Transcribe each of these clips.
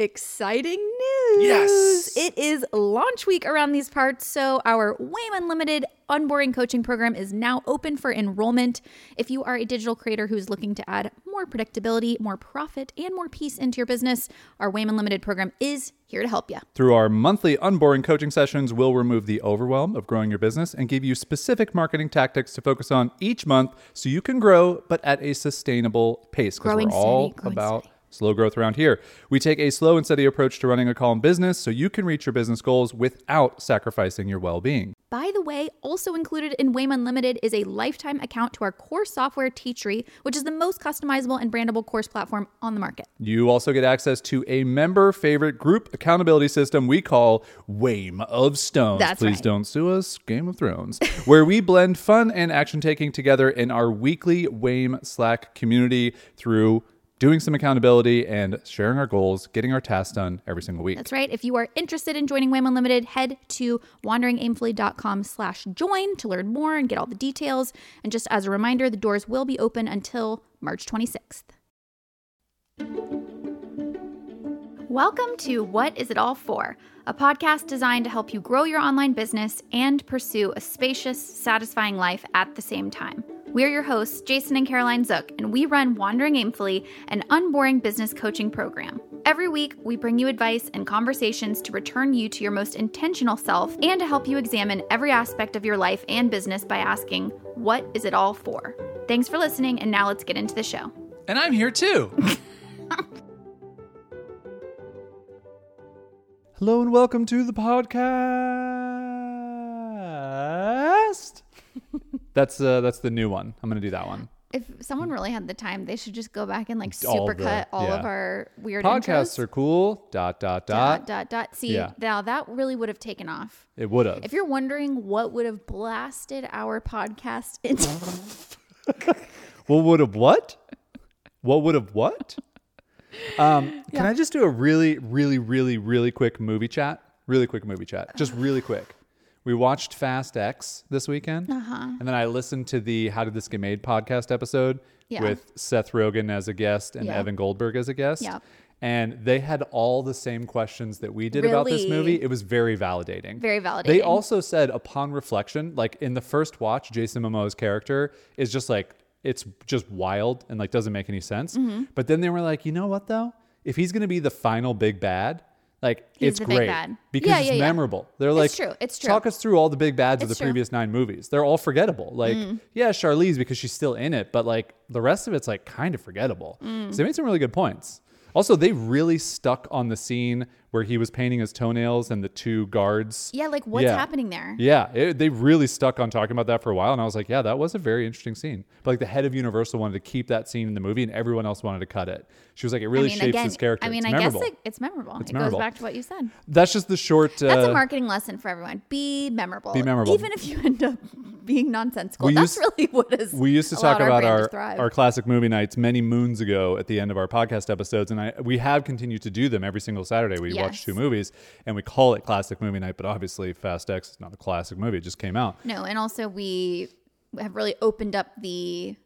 exciting news. Yes. It is launch week around these parts, so our WAIM Unlimited unboring coaching program is now open for enrollment. If you are a digital creator who's looking to add more predictability, more profit, and more peace into your business, our WAIM Unlimited program is here to help you. Through our monthly unboring coaching sessions, we'll remove the overwhelm of growing your business and give you specific marketing tactics to focus on each month so you can grow, but at a sustainable pace. Because we're all steady, about steady. Slow growth around here. We take a slow and steady approach to running a calm business so you can reach your business goals without sacrificing your well being. By the way, also included in WAIM Unlimited is a lifetime account to our core software Teachery, which is the most customizable and brandable course platform on the market. You also get access to a member favorite group accountability system we call WAIM of Stones. That's Please right. don't sue us, Game of Thrones, where we blend fun and action taking together in our weekly WAIM Slack community through doing some accountability and sharing our goals, getting our tasks done every single week. That's right. If you are interested in joining WAIM Unlimited, head to wanderingaimfully.com slash join to learn more and get all the details. And just as a reminder, the doors will be open until March 26th. Welcome to What Is It All For? A podcast designed to help you grow your online business and pursue a spacious, satisfying life at the same time. We're your hosts, Jason and Caroline Zook, and we run Wandering Aimfully, an unboring business coaching program. Every week, we bring you advice and conversations to return you to your most intentional self and to help you examine every aspect of your life and business by asking, What is it all for? Thanks for listening, and now let's get into the show. And I'm here too. Hello and welcome to the podcast. That's uh, that's the new one. I'm gonna do that one. If someone really had the time, they should just go back and like All the- supercut all, of our weird Podcasts intros. are cool. Dot dot dot dot. dot dot. See, Yeah. now that really would have taken off. It would have. If you're wondering what would have blasted our podcast into Well, would have what? What would have what? Um, Can I just do a really, really, really, really quick movie chat? Really quick movie chat. Just really quick. We watched Fast X this weekend, Uh-huh. and then I listened to the "How Did This Get Made" podcast episode Yeah. with Seth Rogen as a guest and Yeah. Evan Goldberg as a guest. Yep. And they had all the same questions that we did about this movie. It was very validating. Very validating. They also said upon reflection, like in the first watch, Jason Momoa's character is just like it's just wild and like doesn't make any sense. Mm-hmm. But then they were like, you know what though? If he's gonna be the final big bad, like He's it's great bad. because Yeah, it's yeah, yeah. memorable. They're like, it's true, it's true. Talk us through all the big bads of the true. Mm. previous nine movies. They're all forgettable. Like, yeah, Charlize because she's still in it, but like the rest of it's like kind of forgettable. Mm. So they made some really good points. Also, they really stuck on the scene where he was painting his toenails and the two guards. Yeah, like what's Yeah. happening there? Yeah, it, they really stuck on talking about that for a while, and I was like, yeah, that was a very interesting scene. But like the head of Universal wanted to keep that scene in the movie, and everyone else wanted to cut it. She was like, it really I mean, shapes again, his character. I mean, it's I memorable. guess it, it's memorable. It's it memorable. goes back to what you said. That's just the short. That's uh, a marketing lesson for everyone. Be memorable. Be memorable. Even if you end up being nonsensical. We That's used- really what is. We used to talk about to our, our classic movie nights many moons ago at the end of our podcast episodes, and I we have continued to do them every single Saturday. We watch Yes. two movies, and we call it classic movie night. But obviously, Fast X is not a classic movie; it just came out. No, and also we have really opened up the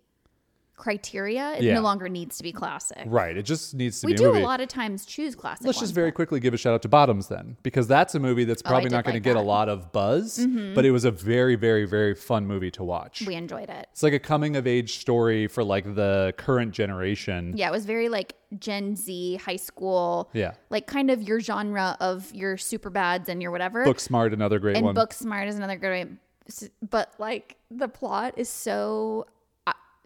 criteria. It Yeah. no longer needs to be classic. Right? It just needs to We be do a movie. a lot of times choose classic. Let's just very though. quickly give a shout out to Bottoms then, because that's a movie that's Oh, probably did not going like to get a. Mm-hmm. lot of buzz, but it was a very, very, very fun movie to watch. We enjoyed it. It's like a coming of age story for like the current generation. Yeah, it was very like Gen Z, high school. Yeah. Like kind of your genre of your Superbads and your whatever. Book Smart, another great and one. Book Smart is another great. But like the plot is so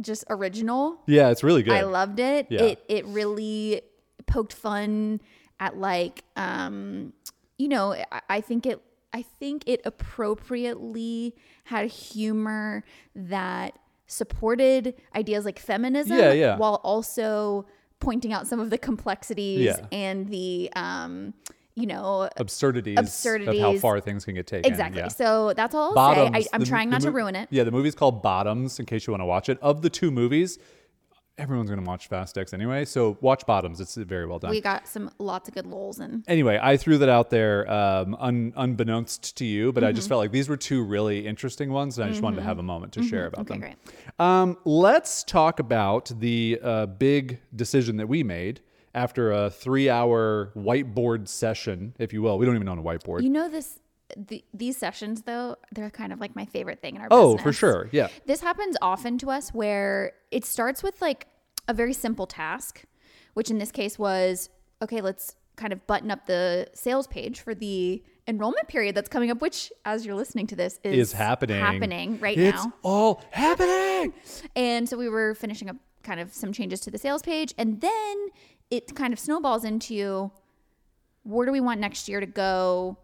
just original. yeah, it's really good. I loved it. Yeah. It it really poked fun at like um you know, I, I think it I think it appropriately had humor that supported ideas like feminism Yeah, yeah. while also pointing out some of the complexities Yeah. and the um you know absurdities, of how far things can get taken. exactly. Yeah. So that's all I'll Bottoms. say. I, I'm the- trying not to ruin it. Yeah, the movie's called Bottoms. In case you want to watch it, of the two movies, everyone's going to watch Fast X anyway. So watch Bottoms. It's very well done. We got some lots of good lols and anyway, I threw that out there um, un, unbeknownst to you, but I Mm-hmm. just felt like these were two really interesting ones, and I just wanted to have a moment to share about them. Okay, them. great. Um, let's talk about the uh, big decision that we made after a three hour whiteboard session, if you will. We don't even own a whiteboard. You know this. The, these sessions, though, they're kind of like my favorite thing in our oh, business. for sure. Yeah. This happens often to us where it starts with like a very simple task, which in this case was okay, let's kind of button up the sales page for the enrollment period that's coming up, which as you're listening to this is, Is happening. happening right it's now. all happening. And so we were finishing up kind of some changes to the sales page. And then it kind of snowballs into where do we want next year to go?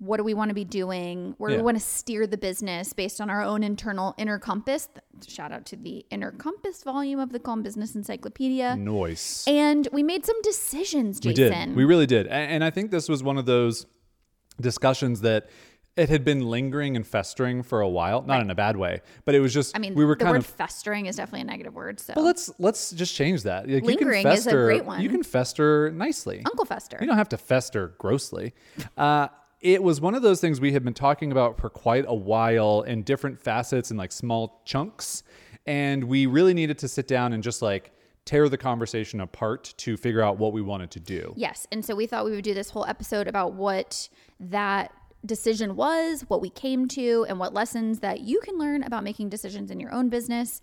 What do we want to be doing? Where do we want to steer the business based on our own internal inner compass? Shout out to the inner compass volume of the Calm Business Encyclopedia. Noise. And we made some decisions, We did. We really did. And I think this was one of those discussions that it had been lingering and festering for a while, not in a bad way, but it was just I mean, we were the kind word of festering is definitely a negative word. So But let's let's just change that. Like, Lingering you can is a fester, great one. You can fester nicely. Uncle Fester. You don't have to fester grossly. Uh, it was one of those things we had been talking about for quite a while in different facets and like small chunks. And we really needed to sit down and just like tear the conversation apart to figure out what we wanted to do. Yes. And so we thought we would do this whole episode about what that decision was, what we came to, and what lessons that you can learn about making decisions in your own business.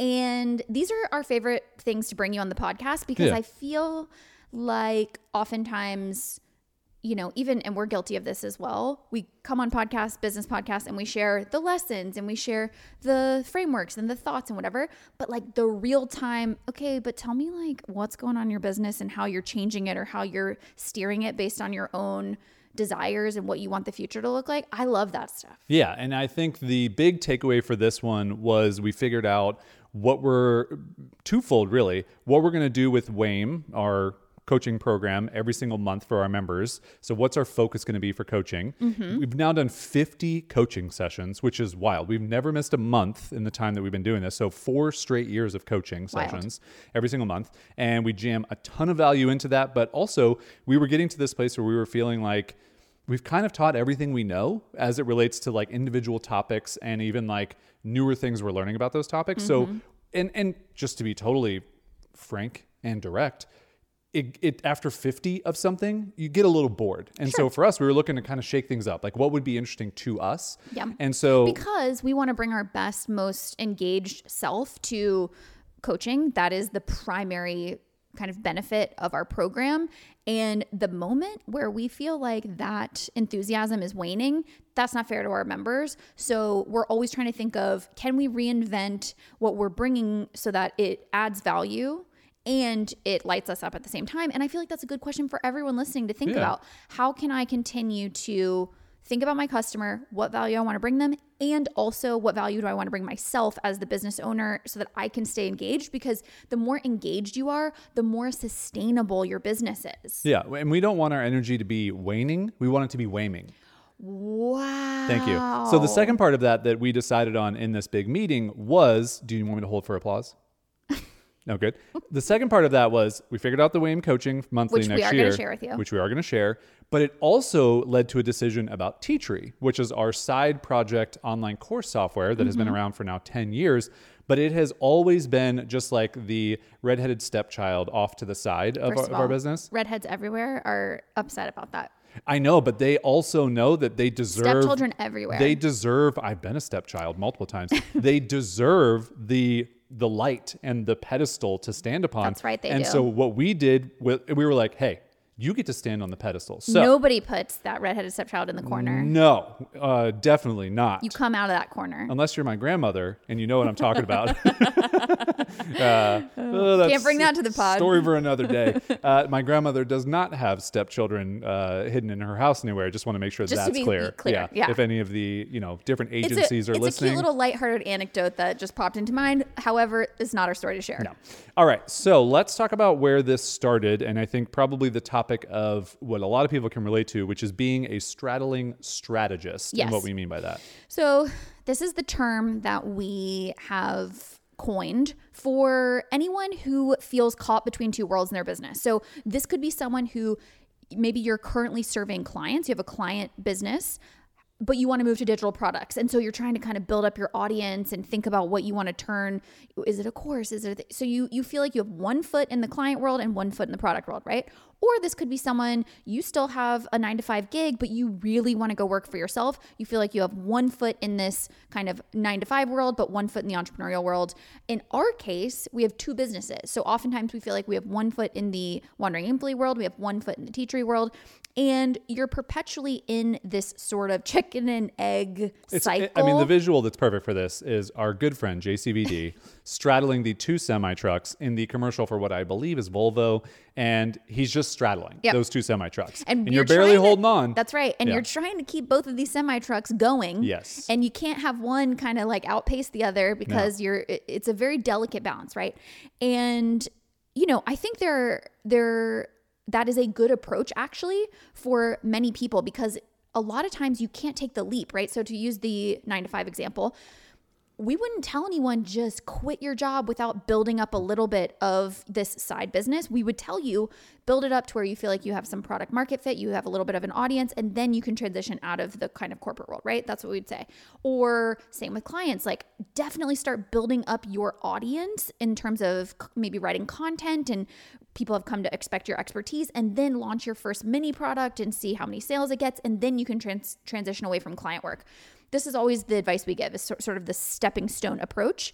And these are our favorite things to bring you on the podcast because Yeah. I feel like oftentimes you know, even, and we're guilty of this as well. We come on podcasts, business podcasts, and we share the lessons and we share the frameworks and the thoughts and whatever. But like the real time, okay, but tell me like what's going on in your business and how you're changing it or how you're steering it based on your own desires and what you want the future to look like. I love that stuff. Yeah, and I think the big takeaway for this one was we figured out what we're twofold really. What we're going to do with WAIM, our coaching program every single month for our members. So what's our focus going to be for coaching? Mm-hmm. We've now done 50 coaching sessions, which is wild. We've never missed a month in the time that we've been doing this. So four straight years of coaching Wild. sessions every single month and we jam a ton of value into that, but also we were getting to this place where we were feeling like we've kind of taught everything we know as it relates to like individual topics and even like newer things we're learning about those topics. So, mm-hmm. and and just to be totally frank and direct, it, it after 50 of something, you get a little bored. And so for us, we were looking to kind of shake things up. Like what would be interesting to us? Yeah. And so because we want to bring our best, most engaged self to coaching. That is the primary kind of benefit of our program. And the moment where we feel like that enthusiasm is waning, that's not fair to our members. So we're always trying to think of can we reinvent what we're bringing so that it adds value and it lights us up at the same time? And I feel like that's a good question for everyone listening to think Yeah. about. How can I continue to think about my customer, what value I want to bring them, and also what value do I want to bring myself as the business owner so that I can stay engaged? Because the more engaged you are, the more sustainable your business is. yeah, and we don't want our energy to be waning. We want it to be waning. Wow. Thank you. So the second part of that that we decided on in this big meeting was, do you want me to hold for applause? No, good. The second part of that was we figured out the WAIM coaching monthly Which we next are gonna year, share with you. which we are going to share. But it also led to a decision about Teachery, which is our side project online course software that has Mm-hmm. been around for now 10 years. But it has always been just like the redheaded stepchild off to the side of, our, of of our business. Redheads everywhere are upset about that. I know, but they also know that they deserve Stepchildren everywhere. They deserve. I've been a stepchild multiple times. they deserve the the light and the pedestal to stand upon. That's right, they and do. so what we did, with, we were like, hey, you get to stand on the pedestal. So Nobody puts that redheaded stepchild in the corner. no, uh, definitely not. You come out of that corner. Unless you're my grandmother and you know what I'm talking about. uh, oh, that's Can't bring that to the pod. Story for another day. Uh, my grandmother does not have stepchildren uh, hidden in her house anywhere. I just want to make sure that's clear. clear, yeah. If any of the you know different It's a, agencies are listening. it's a cute little lighthearted anecdote that just popped into mind. However, it's not our story to share. No. All right. So let's talk about where this started. And I think probably the topic of what a lot of people can relate to, which is being a straddling strategist Yes. and what we mean by that. So, this is the term that we have coined for anyone who feels caught between two worlds in their business. So, this could be someone who maybe you're currently serving clients, you have a client business. But you want to move to digital products. And so you're trying to kind of build up your audience and think about what you want to turn. Is it a course? Is it th- so you you feel like you have one foot in the client world and one foot in the product world, right? Or this could be someone you still have a 9 to 5 gig but you really want to go work for yourself. You feel like you have one foot in this kind of 9 to 5 world but one foot in the entrepreneurial world. In our case, we have two businesses. So oftentimes we feel like we have one foot in the wandering aimfully world, we have one foot in the teachery world, and you're perpetually in this sort of chicken and egg It's, cycle. I mean, the visual that's perfect for this is our good friend JCVD straddling the two semi trucks in the commercial for what I believe is Volvo, and he's just straddling Yep. those two semi trucks, and, you're, you're barely to- holding on. That's right. And Yeah. you're trying to keep both of these semi trucks going. Yes. And you can't have one kind of like outpace the other because you're it- it's a very delicate balance, right? And you know, I think there there that is a good approach actually for many people because a lot of times you can't take the leap, right? So to use the 9 to 5 example, we wouldn't tell anyone just quit your job without building up a little bit of this side business. We would tell you build it up to where you feel like you have some product market fit, you have a little bit of an audience, and then you can transition out of the kind of corporate world, right? That's what we'd say. Or same with clients, like definitely start building up your audience in terms of maybe writing content and people have come to expect your expertise and then launch your first mini product and see how many sales it gets and then you can trans- transition away from client work this is always the advice we give is sort of the stepping stone approach.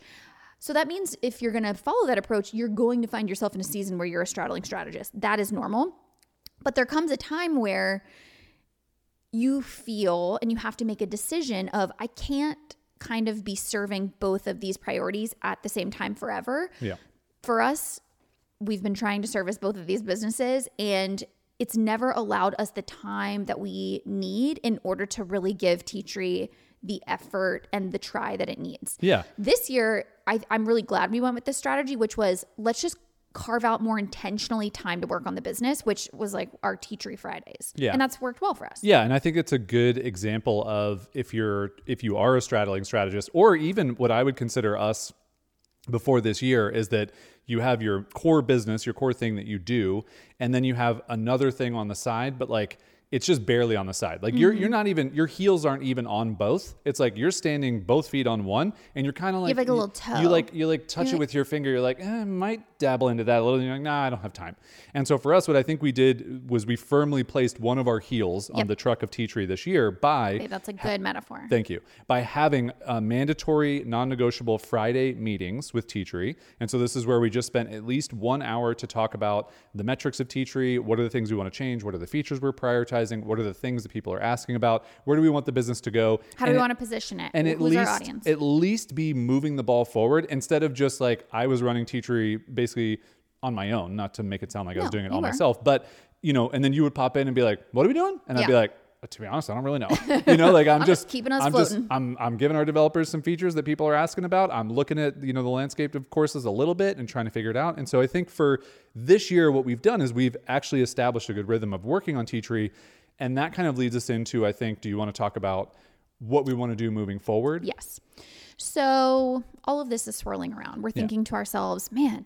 So that means if you're going to follow that approach you're going to find yourself in a season where you're a straddling strategist. That is normal. But there comes a time where you feel and you have to make a decision of i can't kind of be serving both of these priorities at the same time forever. Yeah. for us, we've been trying to service both of these businesses and it's never allowed us the time that we need in order to really give Teachery the effort and the try that it needs. Yeah. This year, I, I'm really glad we went with this strategy, which was let's just carve out more intentionally time to work on the business, which was like our Teachery Fridays. Yeah. And that's worked well for us. Yeah, and I think it's a good example of if you're if you are a straddling strategist, or even what I would consider us before this year is that you have your core business, your core thing that you do, and then you have another thing on the side, but like it's just barely on the side. Like you're Mm-hmm. you're not even your heels aren't even on both. It's like you're standing both feet on one, and you're kind of like have, like, a you- little toe. You like you like touch You're it with your finger. You're like, eh, I might dabble into that a little. And you're like, nah, I don't have time. And so for us, what I think we did was we firmly placed one of our heels on the truck of Teachery this year by Okay, that's a good metaphor. Thank you. By having mandatory, non negotiable Friday meetings with Teachery. And so this is where we just spent at least one hour to talk about the metrics of Teachery. What are the things we want to change? What are the features we're prioritizing? What are the things that people are asking about? Where do we want the business to go? How do And we it- want to position it? and at Who's least our audience? at least be moving the ball forward instead of just like I was running Teachery basically on my own, not to make it sound like I was doing it all were. myself, but you know, and then you would pop in and be like, "What are we doing?" And I'd be like, "Uh, "To be honest, I don't really know." You know, like I'm, just keeping us I'm floating. just I'm I'm giving our developers some features that people are asking about. I'm looking at you know the landscape of courses a little bit and trying to figure it out. And so I think for this year, what we've done is we've actually established a good rhythm of working on Teachery, and that kind of leads us into I think. Do you want to talk about what we want to do moving forward? Yes. So all of this is swirling around. We're thinking to ourselves, man,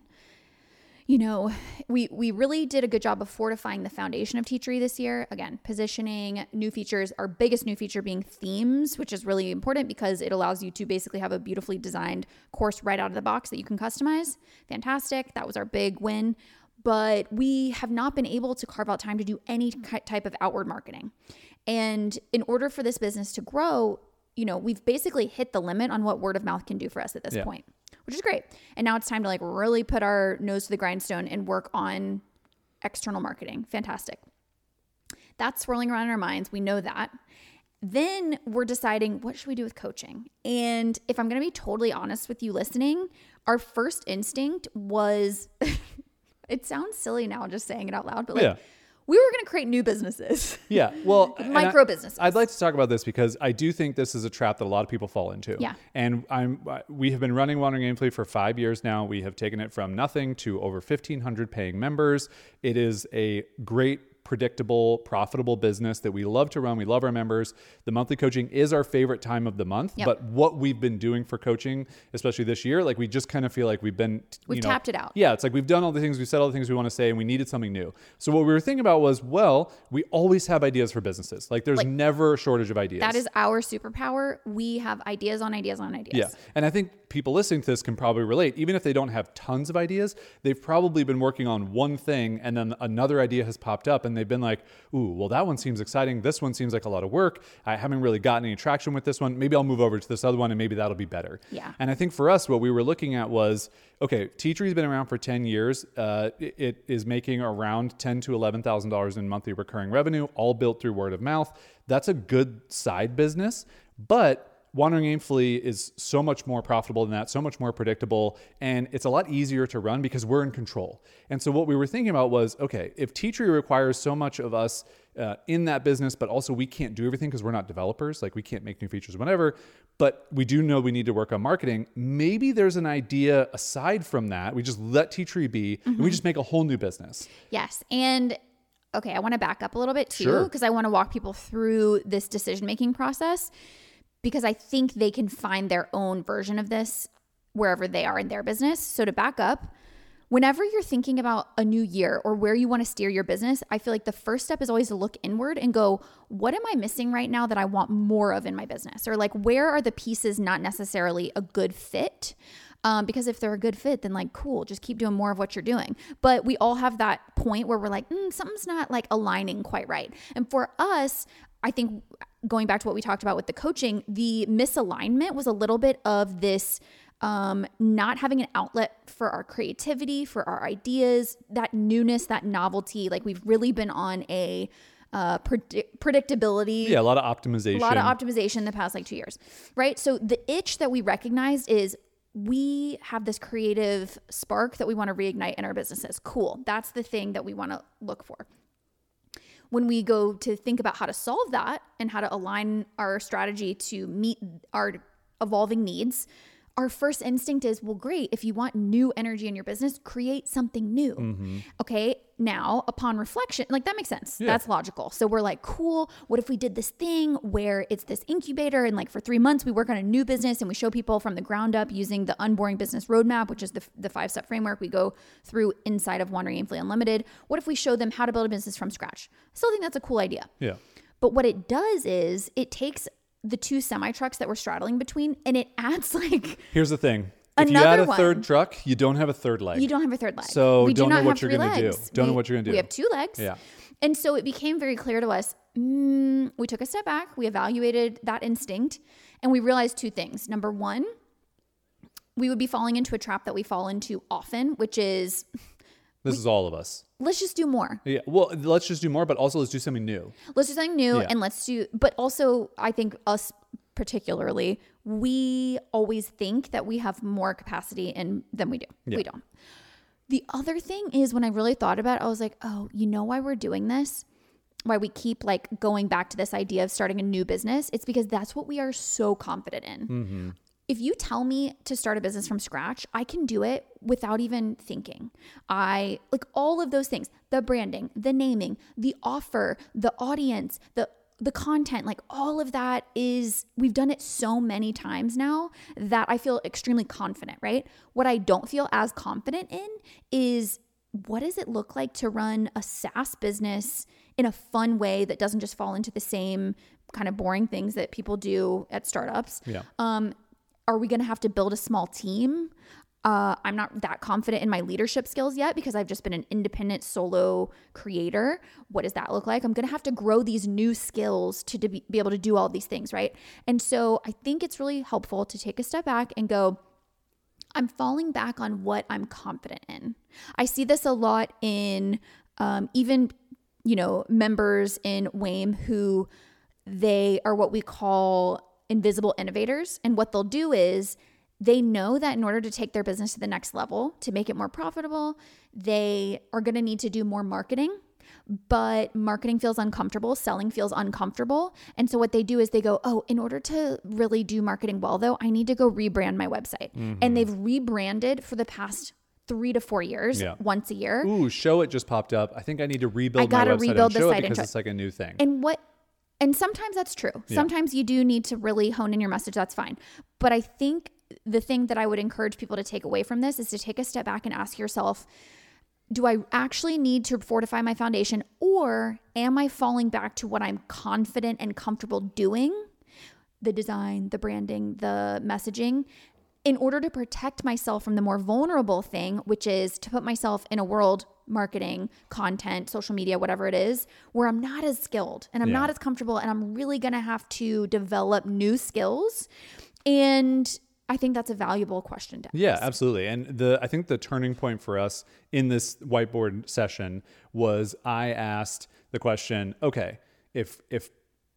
you know, we we really did a good job of fortifying the foundation of Teachery this year. Again, positioning, new features, our biggest new feature being themes, which is really important because it allows you to basically have a beautifully designed course right out of the box that you can customize. Fantastic. That was our big win. But we have not been able to carve out time to do any type of outward marketing. And in order for this business to grow, you know, we've basically hit the limit on what word of mouth can do for us at this Yeah. point, which is great. And now it's time to like really put our nose to the grindstone and work on external marketing. Fantastic. That's swirling around in our minds. We know that. Then we're deciding what should we do with coaching? And if I'm going to be totally honest with you listening, our first instinct was it sounds silly now just saying it out loud, but like Yeah. We were going to create new businesses. Yeah, well, Micro I- businesses. I'd like to talk about this because I do think this is a trap that a lot of people fall into. Yeah. and I'm uh, we have been running Wandering Aimfully for five years now. We have taken it from nothing to over 1,500 paying members. It is a great predictable, profitable business that we love to run. We love our members. The monthly coaching is our favorite time of the month. Yep. But what we've been doing for coaching, especially this year, like we just kind of feel like we've been We've you know, tapped it out. Yeah, it's like we've done all the things, we've said all the things we want to say, and we needed something new. So what we were thinking about was, well, we always have ideas for businesses. Like there's Like, never a shortage of ideas. That is our superpower. We have ideas on ideas on ideas. Yeah. And I think people listening to this can probably relate. Even if they don't have tons of ideas, they've probably been working on one thing and then another idea has popped up and they've been like, ooh, well, that one seems exciting. This one seems like a lot of work. I haven't really gotten any traction with this one. Maybe I'll move over to this other one and maybe that'll be better. Yeah. And I think for us, what we were looking at was okay, Teachery's been around for 10 years. Uh, it, it is making around ten to $11,000 in monthly recurring revenue, all built through word of mouth. That's a good side business. But Wandering Aimfully is so much more profitable than that, so much more predictable, and it's a lot easier to run because we're in control. And so what we were thinking about was, okay, if Teachery requires so much of us uh, in that business, but also we can't do everything because we're not developers, like we can't make new features, whatever. But we do know we need to work on marketing. Maybe there's an idea aside from that. We just let Teachery be, and we just make a whole new business. Yes. And okay, I want to back up a little bit too, Sure. because I want to walk people through this decision making process because I think they can find their own version of this wherever they are in their business. So to back up, whenever you're thinking about a new year or where you want to steer your business, I feel like the first step is always to look inward and go, what am I missing right now that I want more of in my business? Or like, where are the pieces not necessarily a good fit? Um, because if they're a good fit, then like, cool, just keep doing more of what you're doing. But we all have that point where we're like, mm, something's not like aligning quite right. And for us, I think going back to what we talked about with the coaching, the misalignment was a little bit of this um, not having an outlet for our creativity, for our ideas, that newness, that novelty. Like we've really been on a uh, predi- predictability Yeah, a lot of optimization. a lot of optimization in the past like two years, right? So the itch that we recognized is we have this creative spark that we want to reignite in our businesses. Cool. That's the thing that we want to look for. When we go to think about how to solve that and how to align our strategy to meet our evolving needs, our first instinct is well, great. If you want new energy in your business, create something new. Mm-hmm. Okay. Now, upon reflection, like that makes sense. That's logical. So we're like, cool. What if we did this thing where it's this incubator and like for three months we work on a new business and we show people from the ground up using the Unboring Business Roadmap, which is the, the five step framework we go through inside of Wandering Aimfully Unlimited. What if we show them how to build a business from scratch? I still think that's a cool idea. yeah. But what it does is it takes the two semi trucks that we're straddling between and it adds like Here's the thing. If you add a third truck, you don't have a third leg. you don't have a third leg. So we do don't know what you're gonna do. Don't know what you're gonna do. We have two legs. Yeah. And so it became very clear to us. Mm, we took a step back. We evaluated that instinct, and we realized two things. Number one, we would be falling into a trap that we fall into often, which is This is all of us. let's just do more. Yeah. Well, let's just do more, but also let's do something new. Let's do something new Yeah. and let's do, but also, I think us particularly, we always think that we have more capacity in than we do. We don't. The other thing is when I really thought about it, I was like, oh, you know why we're doing this? Why we keep like going back to this idea of starting a new business? It's because that's what we are so confident in. Mm-hmm. If you tell me to start a business from scratch, I can do it without even thinking. I like all of those things the branding, the naming, the offer, the audience, the the content, like all of that is, we've done it so many times now that I feel extremely confident, right? What I don't feel as confident in is what does it look like to run a SaaS business in a fun way that doesn't just fall into the same kind of boring things that people do at startups? Yeah. Um, are we going to have to build a small team? Uh, I'm not that confident in my leadership skills yet because I've just been an independent solo creator. What does that look like? I'm going to have to grow these new skills to, be able to do all these things, right? And so I think it's really helpful to take a step back and go, I'm falling back on what I'm confident in. I see this a lot in um, even, you know, members in WAIM who they are what we call invisible innovators. And what they'll do is they know that in order to take their business to the next level, to make it more profitable, they are going to need to do more marketing. But marketing feels uncomfortable, selling feels uncomfortable. And so what they do is they go, Oh, in order to really do marketing well, though, I need to go rebrand my website. Mm-hmm. And they've rebranded for the past three to four years, Yeah. once a year. Ooh, Showit just popped up. I think I need to rebuild I gotta my website rebuild the show site it because it's like a new thing. And what and sometimes that's true. Sometimes you do need to really hone in your message, that's fine. But I think the thing that I would encourage people to take away from this is to take a step back and ask yourself, do I actually need to fortify my foundation or am I falling back to what I'm confident and comfortable doing? The design, the branding, the messaging, in order to protect myself from the more vulnerable thing, which is to put myself in a world, marketing, content, social media, whatever it is, where I'm not as skilled and I'm Yeah. not as comfortable and I'm really gonna have to develop new skills. And I think that's a valuable question to ask. Yeah, absolutely. And the I think the turning point for us in this whiteboard session was I asked the question, okay, if if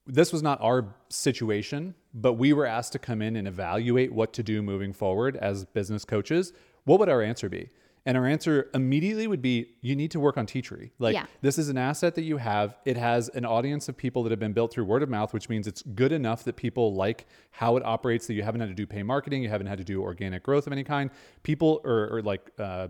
this was not our situation, but we were asked to come in and evaluate what to do moving forward as business coaches, what would our answer be? And our answer immediately would be you need to work on Teachery. Like Yeah. this is an asset that you have. It has an audience of people that have been built through word of mouth, which means it's good enough that people like how it operates, that you haven't had to do pay marketing, you haven't had to do organic growth of any kind. People or, or like uh,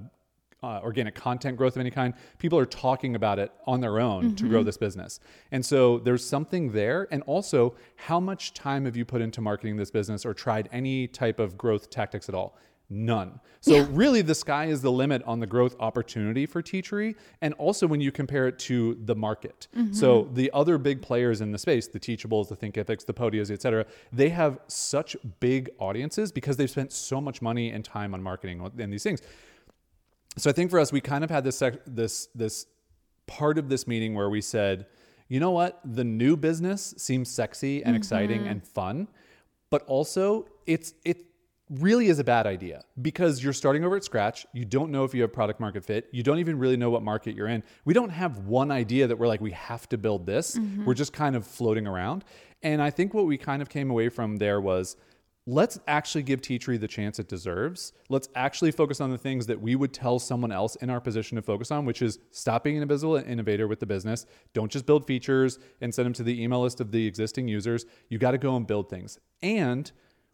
uh, organic content growth of any kind, people are talking about it on their own to grow this business. And so there's something there. And also, how much time have you put into marketing this business or tried any type of growth tactics at all? None. So really, the sky is the limit on the growth opportunity for Teachery, and also when you compare it to the market. Mm-hmm. So the other big players in the space, the Teachables, the Thinkifics, the Podias, et cetera, they have such big audiences because they've spent so much money and time on marketing and these things. So I think for us, we kind of had this sec- this this part of this meeting where we said, you know what, the new business seems sexy and exciting mm-hmm. and fun, but also it's it really is a bad idea because you're starting over at scratch. You don't know if you have product market fit. You don't even really know what market you're in. We don't have one idea that we're like we have to build this. Mm-hmm. We're just kind of floating around. And I think what we kind of came away from there was let's actually give Teachery the chance it deserves. Let's actually focus on the things that we would tell someone else in our position to focus on, which is stop being an invisible innovator with the business. Don't just build features and send them to the email list of the existing users. You got to go and build things. And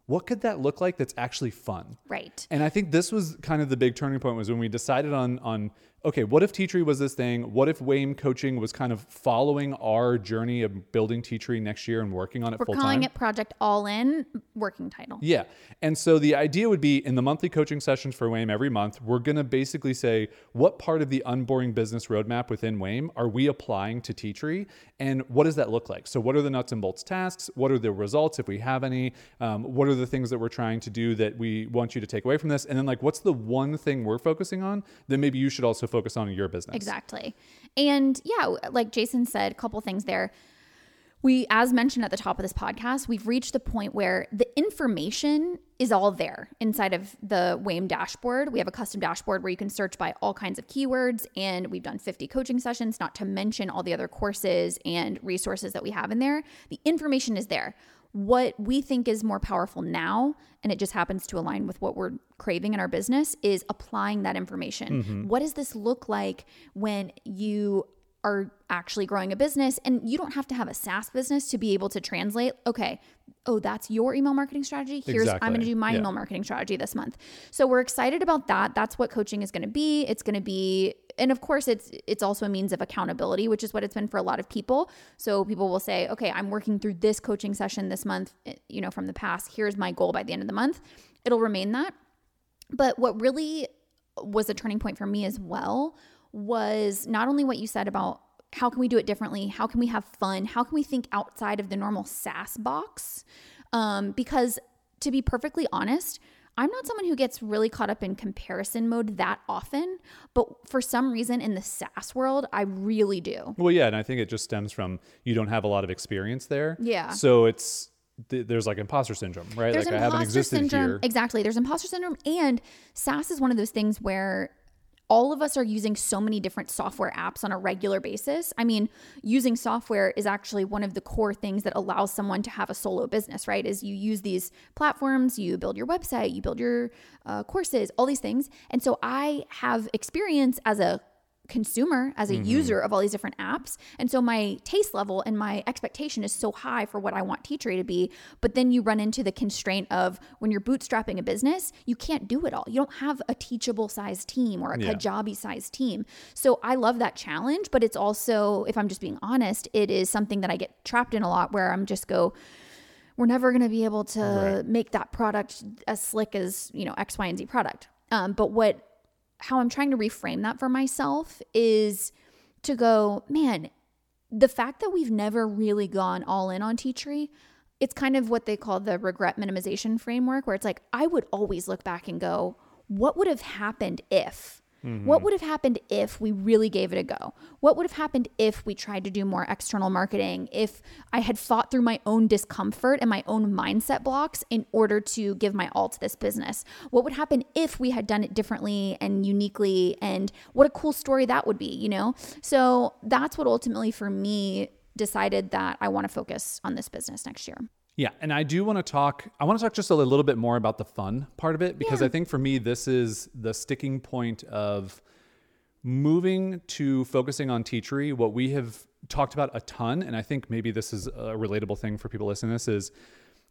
what could that look like that's actually fun? Right. And I think this was kind of the big turning point was when we decided on on okay, what if Teachery was this thing? What if WAIM coaching was kind of following our journey of building Teachery next year and working on it We're full calling time? it Project All In, working title. Yeah. And so the idea would be in the monthly coaching sessions for WAIM every month, we're going to basically say what part of the unboring business roadmap within WAIM are we applying to Teachery and what does that look like? So, what are the nuts and bolts tasks? What are the results if we have any? Um, what are the things that we're trying to do that we want you to take away from this? And then, like, what's the one thing we're focusing on that maybe you should also focus on your business? Exactly. And yeah, like Jason said, a couple things there. We, as mentioned at the top of this podcast, we've reached the point where the information is all there inside of the WAIM dashboard. We have a custom dashboard where you can search by all kinds of keywords, and we've done 50 coaching sessions, not to mention all the other courses and resources that we have in there. The information is there. What we think is more powerful now, and it just happens to align with what we're craving in our business, is applying that information. Mm-hmm. What does this look like when you are actually growing a business and you don't have to have a SaaS business to be able to translate, okay, oh, that's your email marketing strategy. Here's I'm going to do my Yeah. email marketing strategy this month. So we're excited about that. That's what coaching is going to be. It's going to be and of course it's it's also a means of accountability, which is what it's been for a lot of people. So people will say, "Okay, I'm working through this coaching session this month, eh, you know, from the past. Here's my goal by the end of the month." It'll remain that. But what really was a turning point for me as well was not only what you said about how can we do it differently, how can we have fun, how can we think outside of the normal SaaS box, um, because to be perfectly honest. I'm not someone who gets really caught up in comparison mode that often, but for some reason in the SaaS world, I really do. Well, yeah, and I think it just stems from you don't have a lot of experience there. Yeah. So it's th- there's like imposter syndrome, right? There's like I haven't existed syndrome. here. Exactly. There's imposter syndrome. And SaaS is one of those things where all of us are using so many different software apps on a regular basis. I mean, using software is actually one of the core things that allows someone to have a solo business, right? Is you use these platforms, you build your website, you build your uh, courses, all these things. And so I have experience as a consumer as a Mm-hmm. user of all these different apps and so my taste level and my expectation is so high for what i want teachery to be but then you run into the constraint of when you're bootstrapping a business you can't do it all you don't have a teachable size team or a Yeah. kajabi size team so i love that challenge but it's also if i'm just being honest it is something that i get trapped in a lot where i'm just go we're never going to be able to Right. make that product as slick as you know x y and z product um, but what how i'm trying to reframe that for myself is to go man the fact that we've never really gone all in on Teachery, it's kind of what they call the regret minimization framework where it's like i would always look back and go what would have happened if what mm-hmm. would have happened if we really gave it a go? What would have happened if we tried to do more external marketing? If I had fought through my own discomfort and my own mindset blocks in order to give my all to this business? What would happen if we had done it differently and uniquely? And what a cool story that would be, you know? So that's what ultimately for me decided that I want to focus on this business next year. Yeah, and I do want to talk. I want to talk just a little bit more about the fun part of it because I think for me this is the sticking point of moving to focusing on teachery. What we have talked about a ton, and I think maybe this is a relatable thing for people listening to this is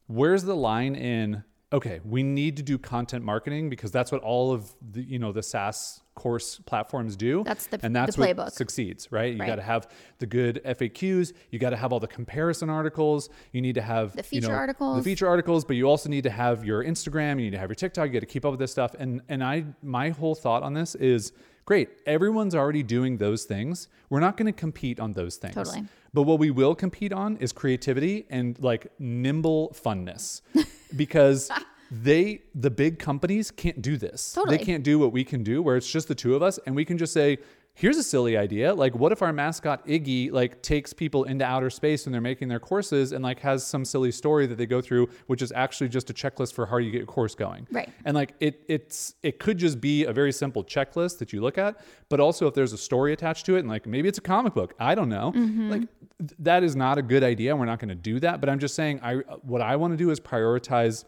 where's the line in okay we need to do content marketing because that's what all of the you know the SaaS course platforms do. That's the- and that's the what succeeds right? You Right. got to have the good FAQs you got to have all the comparison articles. You need to have The you feature know, articles. the feature articles but you also need to have your Instagram. You need to have your TikTok. You got to keep up with this stuff. And and I my whole thought on this is great everyone's already doing those things. We're not going to compete on those things. Totally. But what we will compete on is creativity and like nimble funness because they the big companies can't do this. Totally. They can't do what we can do where it's just the two of us and we can just say here's a silly idea. Like what if our mascot Iggy like takes people into outer space when they're making their courses and like has some silly story that they go through which is actually just a checklist for how you get your course going. Right. And like it it's it could just be a very simple checklist that you look at, but also if there's a story attached to it and like maybe it's a comic book, I don't know. Mm-hmm. Like th- that is not a good idea. We're not going to do that, but I'm just saying I what I want to do is prioritize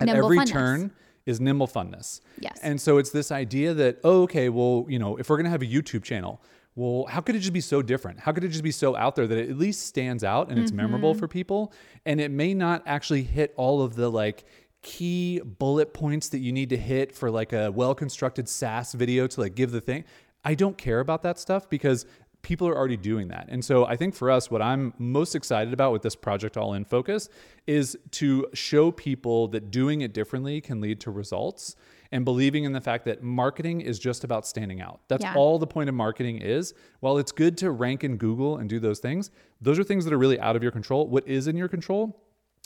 at Nimble every funness. turn is nimble funness. Yes. And so it's this idea that oh okay, well, you know, if we're going to have a YouTube channel, well, how could it just be so different? How could it just be so out there that it at least stands out and it's mm-hmm. memorable for people and it may not actually hit all of the like key bullet points that you need to hit for like a well-constructed SaaS video to like give the thing. I don't care about that stuff because people are already doing that. And so I think for us, what I'm most excited about with this project All In Focus is to show people that doing it differently can lead to results and believing in the fact that marketing is just about standing out. That's Yeah. all the point of marketing is. While it's good to rank in Google and do those things, those are things that are really out of your control. What is in your control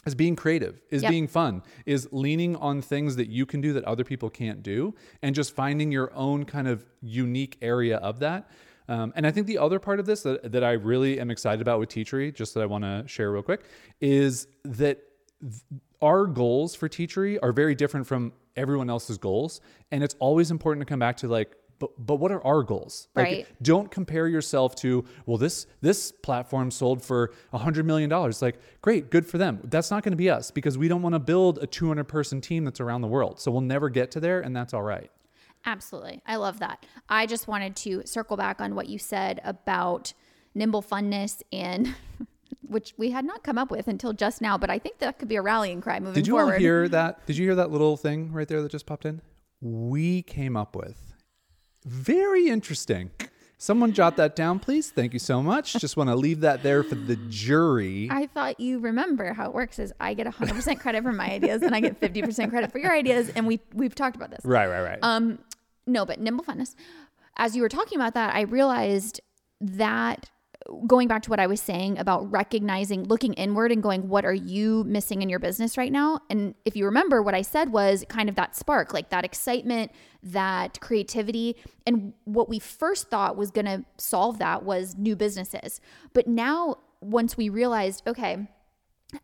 is being creative, is Yep. being fun, is leaning on things that you can do that other people can't do, and just finding your own kind of unique area of that. Um, and I think the other part of this that, that I really am excited about with Teachery, just that I want to share real quick, is that th- our goals for Teachery are very different from everyone else's goals. And it's always important to come back to like, but, but what are our goals? Like, Right. don't compare yourself to well this this platform sold for a hundred million dollars like great good for them that's not going to be us because we don't want to build a 200 person team that's around the world so we'll never get to there and that's all right Absolutely. I love that. I just wanted to circle back on what you said about nimble funness and which we had not come up with until just now, but I think that could be a rallying cry moving did you forward. all hear that did you hear that little thing right there that just popped in we came up with very interesting someone jot that down please thank you so much just want to leave that there for the jury I thought you remember how it works is I get 100% credit for my ideas and I get 50% credit for your ideas and we we've talked about this. right right right Um, no, but nimble funness. As you were talking about that, I realized that going back to what I was saying about recognizing, looking inward and going, what are you missing in your business right now? And if you remember, what I said was kind of that spark, like that excitement, that creativity. And what we first thought was going to solve that was new businesses. But now, once we realized, okay,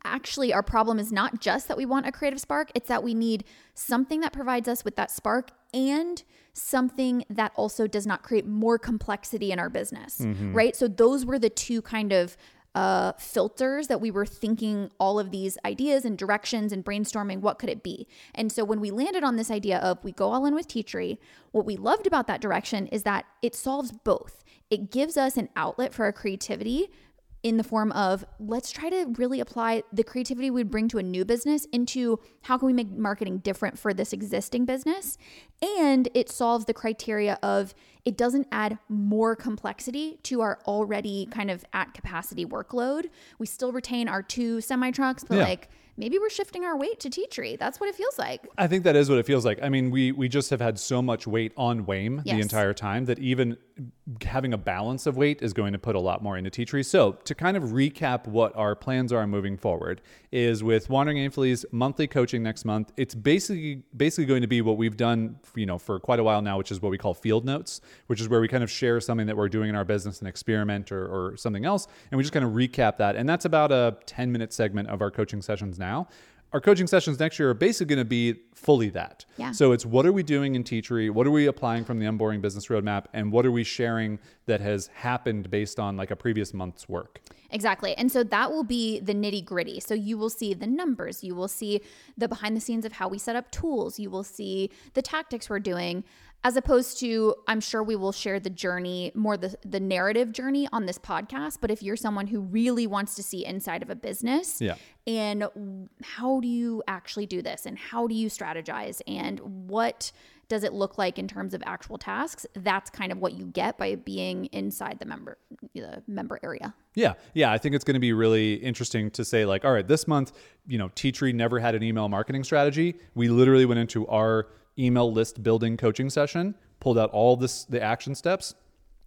actually our problem is not just that we want a creative spark it's that we need something that provides us with that spark and something that also does not create more complexity in our business right? So those were the two kind of uh, filters that we were thinking all of these ideas and directions and brainstorming what could it be. And so when we landed on this idea of we go all in with teachery what we loved about that direction is that it solves both. It gives us an outlet for our creativity in the form of let's try to really apply the creativity we'd bring to a new business into how can we make marketing different for this existing business and it solves the criteria of it doesn't add more complexity to our already kind of at capacity workload we still retain our two semi trucks but Yeah. like maybe we're shifting our weight to Teachery. that's what it feels like I think that is what it feels like. I mean, we we just have had so much weight on WAIM Yes. the entire time that even having a balance of weight is going to put a lot more into Teachery. So to kind of recap what our plans are moving forward is with Wandering Aimfully's monthly coaching next month. It's basically basically going to be what we've done, you know, for quite a while now, which is what we call field notes, which is where we kind of share something that we're doing in our business, an experiment or, or something else, and we just kind of recap that. And that's about a 10 minute segment of our coaching sessions now our coaching sessions next year are basically going to be fully that. Yeah. So it's what are we doing in Teachery? What are we applying from the Unboring Business Roadmap? And what are we sharing that has happened based on like a previous month's work? Exactly. And so that will be the nitty gritty. So you will see the numbers, you will see the behind the scenes of how we set up tools, you will see the tactics we're doing, as opposed to, I'm sure we will share the journey, more the, the narrative journey on this podcast. But if you're someone who really wants to see inside of a business Yeah. and how do you actually do this and how do you strategize and what does it look like in terms of actual tasks that's kind of what you get by being inside the member the member area Yeah, yeah, I think it's going to be really interesting to say like, all right, this month, you know, Teachery never had an email marketing strategy. We literally went into our email list building coaching session, pulled out all this the action steps,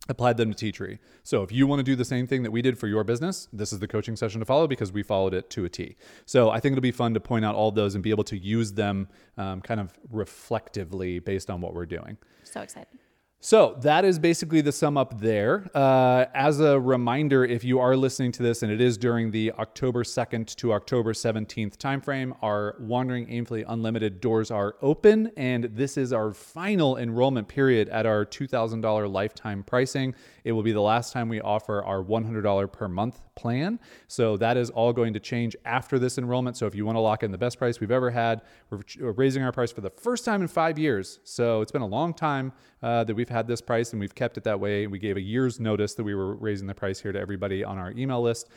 applied them to Teachery. So if you want to do the same thing that we did for your business, this is the coaching session to follow because we followed it to a T. So I think it'll be fun to point out all those and be able to use them um, kind of reflectively based on what we're doing. so excited So that is basically the sum up there. Uh, as a reminder, if you are listening to this and it is during the October 2nd to October 17th timeframe, our Wandering Aimfully Unlimited doors are open, and this is our final enrollment period at our $2,000 lifetime pricing. It will be the last time we offer our $100 per month plan. So that is all going to change after this enrollment. So if you want to lock in the best price we've ever had, we're raising our price for the first time in five years. So it's been a long time uh, that we've had this price and we've kept it that way. We gave a year's notice that we were raising the price here to everybody on our email list.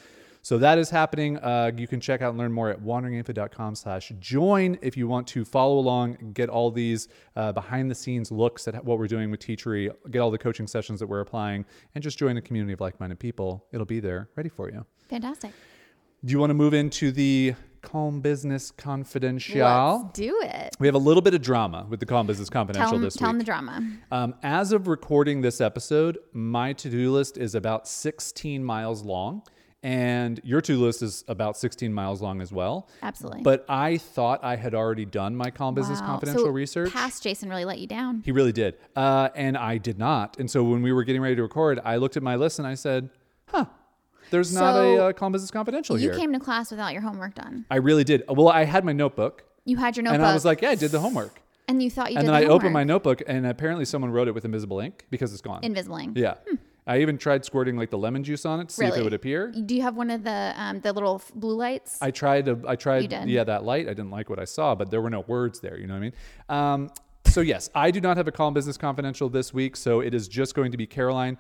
So that is happening. Uh, you can check out and learn more at wanderingaimfully.com slash join if you want to follow along, get all these uh, behind the scenes looks at what we're doing with Teachery, get all the coaching sessions that we're applying, and just join a community of like-minded people. It'll be there ready for you. fantastic Do you want to move into the Calm Business Confidential? let's do it We have a little bit of drama with the Calm Business Confidential tell them, this tell week. the drama Um, as of recording this episode, my to do list is about 16 miles long, and your to list is about 16 miles long as well. absolutely But I thought I had already done my Calm Business Wow. Confidential so research. past jason really let you down He really did. Uh, and I did not. And so when we were getting ready to record, I looked at my list and I said, huh, there's not So a uh, Calm Business Confidential you here. You came to class without your homework done I really did. Well, I had my notebook. you had your notebook And I was like, yeah, I did the homework. and you thought you and did then the I opened my notebook, and apparently someone wrote it with invisible ink because it's gone. invisible ink. yeah. I even tried squirting like the lemon juice on it to see if it would appear. Do you have one of the um, the little blue lights? I tried to, I tried, yeah, that light. I didn't like what I saw, but there were no words there. You know what I mean? Um, so yes, I do not have a Calm Business Confidential this week, so it is just going to be Caroline.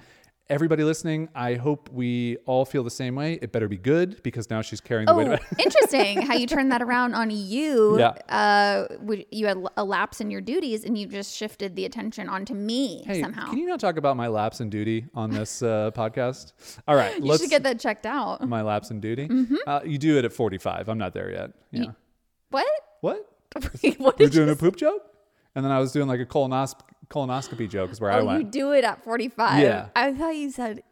Everybody listening, I hope we all feel the same way. It better be good because now she's carrying the weight of Oh, interesting how you turned that around on you. Yeah. Uh, you had a lapse in your duties and you just shifted the attention onto me Hey, somehow. can you not talk about my lapse in duty on this uh, podcast? All right, You let's should get that checked out. my lapse in duty. Uh, you do it at 45. I'm not there yet. Yeah. What? what? what We're you doing a poop joke? And then I was doing like a colonosc- colonoscopy joke is where oh, I Oh, you do it at 45. Yeah. I thought you said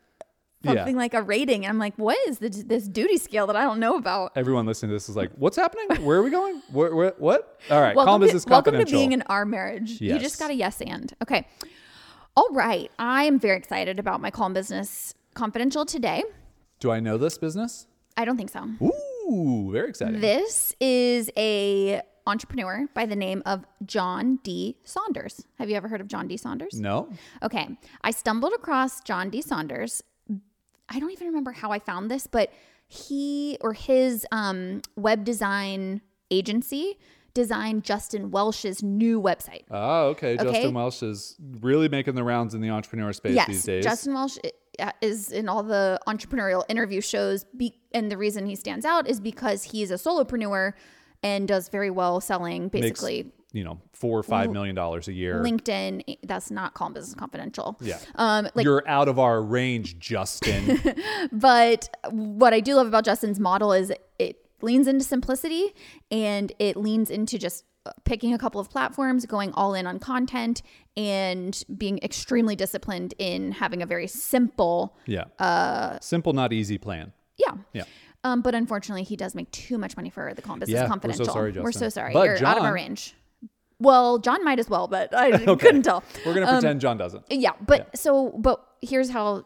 Yeah. something like a rating. And I'm like, what is this, this duty scale that I don't know about? Everyone listening to this is like, what's happening? Where are we going? Where, where, what? All right. Calm welcome, Business to, welcome to being in our marriage. You just got a yes and. Okay. All right. I am very excited about my Calm Business Confidential today. do I know this business? I don't think so. Ooh, very exciting. This is a entrepreneur by the name of John D. Saunders. Have you ever heard of John D. Saunders? no. Okay. I stumbled across John D. Saunders I don't even remember how I found this, but he or his um, web design agency designed Justin Welsh's new website. Oh, okay. Okay. Justin Welsh is really making the rounds in the entrepreneur space yes, these days. Justin Welsh is in all the entrepreneurial interview shows, be- and the reason he stands out is because he's a solopreneur and does very well selling Makes, basically you know, four or five million dollars a year. LinkedIn. That's not Calm Business Confidential. Yeah. Um, like You're out of our range, Justin. But what I do love about Justin's model is it leans into simplicity and it leans into just picking a couple of platforms, going all in on content, and being extremely disciplined in having a very simple, yeah. Uh, Simple, not easy plan. yeah. Yeah. Um, but unfortunately, he does make too much money for the Calm Business Yeah, we're so Confidential. sorry, We're Justin. so sorry. But You're out of our John- range. Well, John might as well, but I couldn't tell. We're gonna pretend John doesn't. Yeah, but so but here's how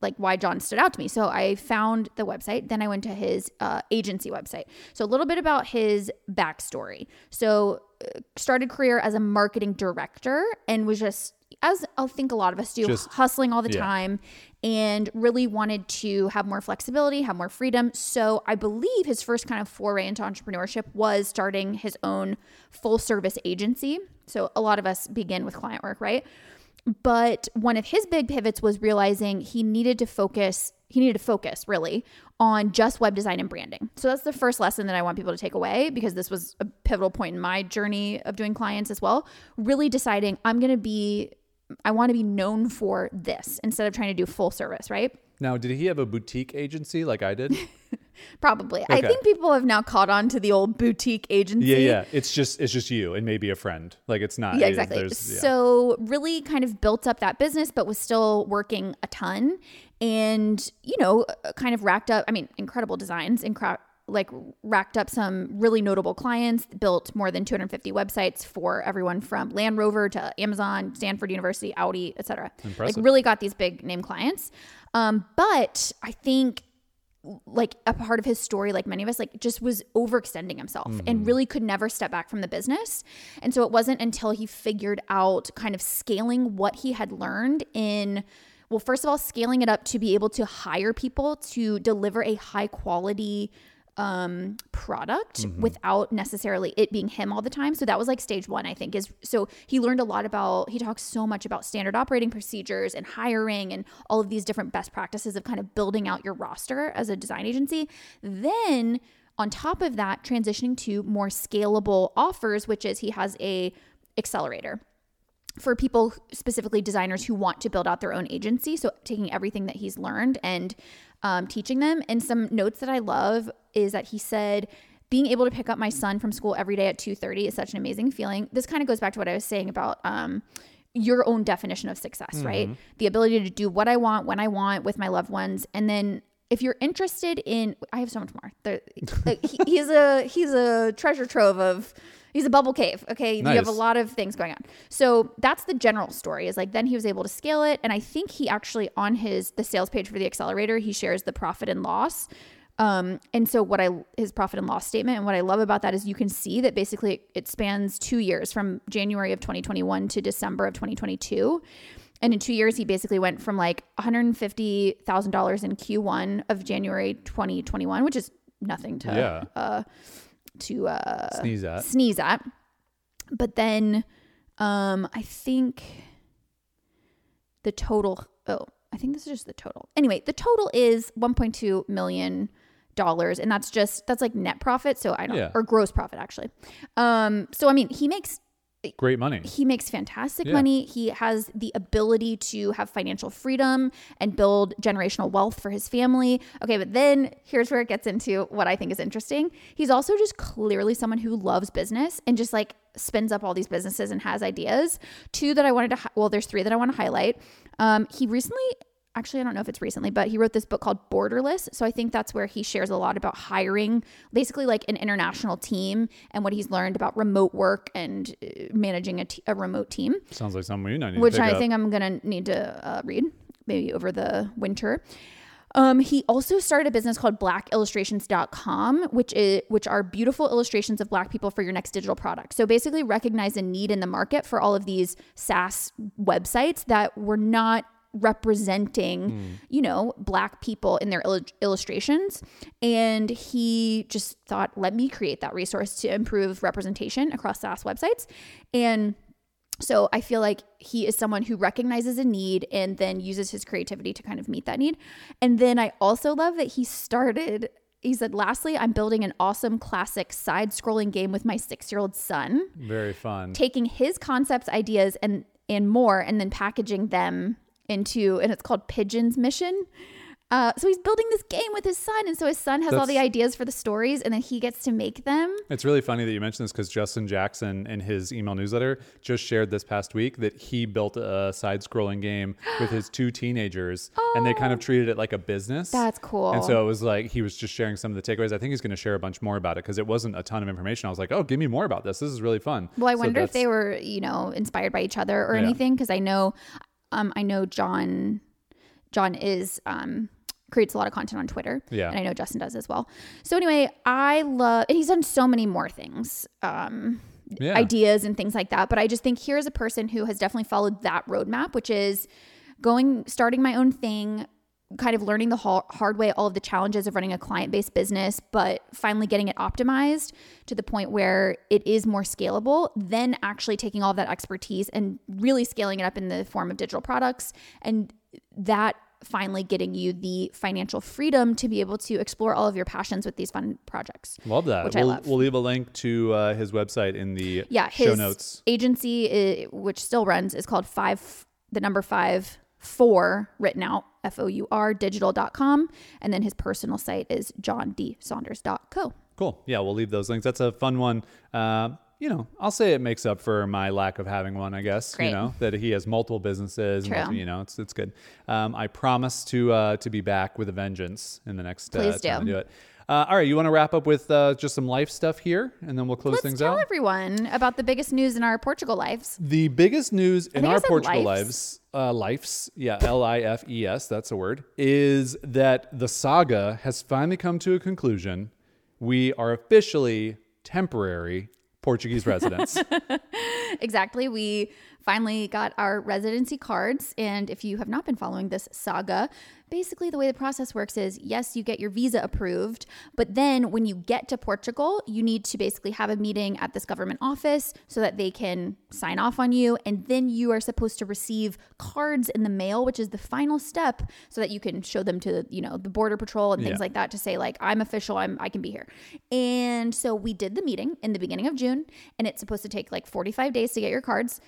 like why John stood out to me. So I found the website, then I went to his uh, agency website. So a little bit about his backstory. So uh, started career as a marketing director and was just as I think a lot of us do, Just- hustling all the yeah. time and really wanted to have more flexibility, have more freedom. So I believe his first kind of foray into entrepreneurship was starting his own full service agency. So a lot of us begin with client work, right? But one of his big pivots was realizing he needed to focus, he needed to focus really on just web design and branding. So that's the first lesson that I want people to take away because this was a pivotal point in my journey of doing clients as well. Really deciding I'm going to be, I want to be known for this instead of trying to do full service, right? Now, did he have a boutique agency like I did? Probably. I think people have now caught on to the old boutique agency. yeah, yeah. It's just it's just you and maybe a friend. Like it's not. Yeah, exactly. yeah. So really kind of built up that business, but was still working a ton and, you know, kind of racked up, I mean, incredible designs, incra- like racked up some really notable clients, built more than 250 websites for everyone from Land Rover to Amazon, Stanford University, Audi, etc. Like really got these big name clients. Um, but I think like a part of his story like many of us like just was overextending himself and really could never step back from the business and so it wasn't until he figured out kind of scaling what he had learned in well first of all scaling it up to be able to hire people to deliver a high quality um product without necessarily it being him all the time. So that was like stage 1 I think is so he learned a lot about he talks so much about standard operating procedures and hiring and all of these different best practices of kind of building out your roster as a design agency. Then on top of that transitioning to more scalable offers which is he has a accelerator for people specifically designers who want to build out their own agency so taking everything that he's learned and um, teaching them. And some notes that i love is that he said being able to pick up my son from school every day at 2.30 is such an amazing feeling. This kind of goes back to what i was saying about um, your own definition of success right? The ability to do what i want when i want with my loved ones. And then if you're interested in i have so much more. There, like, he, he's a he's a treasure trove of he's a bubble cave okay you have a lot of things going on so that's the general story is like then he was able to scale it and i think he actually on his the sales page for the accelerator he shares the profit and loss um, and so what I his profit and loss statement and what I love about that is you can see that basically it spans two years from January of 2021 to December of 2022. And in two years, he basically went from like $150,000 in Q1 of January 2021, which is nothing to Yeah. uh, to uh, Sneeze at. sneeze at. But then um I think the total oh, I think this is just the total. Anyway, the total is 1.2 million dollars and that's just that's like net profit, so I don't Yeah. or gross profit actually. Um so I mean, he makes Great money. he makes fantastic Yeah. money. He has the ability to have financial freedom and build generational wealth for his family. Okay, but then here's where it gets into what I think is interesting. He's also just clearly someone who loves business and just like spins up all these businesses and has ideas. Two that I wanted to, well, there's three that I want to highlight. Um, he recently, actually, I don't know if it's recently, but he wrote this book called Borderless. So I think that's where he shares a lot about hiring, basically like an international team and what he's learned about remote work and uh, managing a, t- a remote team Sounds like something we need which to I up. think I'm gonna need to uh, read maybe over the winter. Um, he also started a business called blackillustrations.com, which is which are beautiful illustrations of black people for your next digital product. So basically recognize a need in the market for all of these SaaS websites that were not representing, hmm. you know, black people in their illu- illustrations. And he just thought, let me create that resource to improve representation across SaaS websites. And so I feel like he is someone who recognizes a need and then uses his creativity to kind of meet that need. And then I also love that he started he said, lastly, I'm building an awesome classic side scrolling game with my six year old son, Very fun. taking his concepts, ideas, and and more, and then packaging them into and it's called Pigeon's Mission. Uh, so he's building this game with his son, and so his son has all the ideas for the stories, and then he gets to make them. It's really funny that you mentioned this because Justin Jackson in his email newsletter just shared this past week that he built a side scrolling game with his two teenagers and they kind of treated it like a business. Oh. That's cool. And so it was like he was just sharing some of the takeaways. I think he's going to share a bunch more about it because it wasn't a ton of information. I was like, oh, give me more about this. This is really fun. Well, I So wonder if they were, you know, inspired by each other or Yeah. anything because I know, um, I know John, John is um creates a lot of content on Twitter. Yeah. and I know Justin does as well. So anyway, I love, and he's done so many more things. Um, Yeah. ideas and things like that. But I just think here's a person who has definitely followed that roadmap, which is going, starting my own thing, kind of learning the hard way all of the challenges of running a client based business, but finally getting it optimized to the point where it is more scalable, then actually taking all of that expertise and really scaling it up in the form of digital products. And that finally getting you the financial freedom to be able to explore all of your passions with these fun projects. Love that. Which I we'll, love. we'll leave a link to uh, his website in the yeah show his notes. agency uh, which still runs is called five the number five four written out f-o-u-r digital.com and then his personal site is johndsaunders.co Cool. Yeah, we'll leave those links. That's a fun one. Uh, you know, I'll say it makes up for my lack of having one. I guess Great. you know that he has multiple businesses. True. you know, it's it's good. Um, I promise to uh, to be back with a vengeance in the next uh, Please I do. do it. Uh, all right, you want to wrap up with uh, just some life stuff here, and then we'll close let's things tell out. everyone about the biggest news in our portugal lives The biggest news in our Portugal lives. lives, uh, lives, yeah, L I F E S, that's a word, is that the saga has finally come to a conclusion. We are officially temporary Portuguese residents. exactly we finally got our residency cards. And if you have not been following this saga basically the way the process works is yes you get your visa approved but then when you get to portugal you need to basically have a meeting at this government office so that they can sign off on you. And then you are supposed to receive cards in the mail which is the final step so that you can show them to you know the border patrol and things Yeah. like that to say like i'm official i'm i can be here. And so we did the meeting in the beginning of june and it's supposed to take like 45 days to get your cards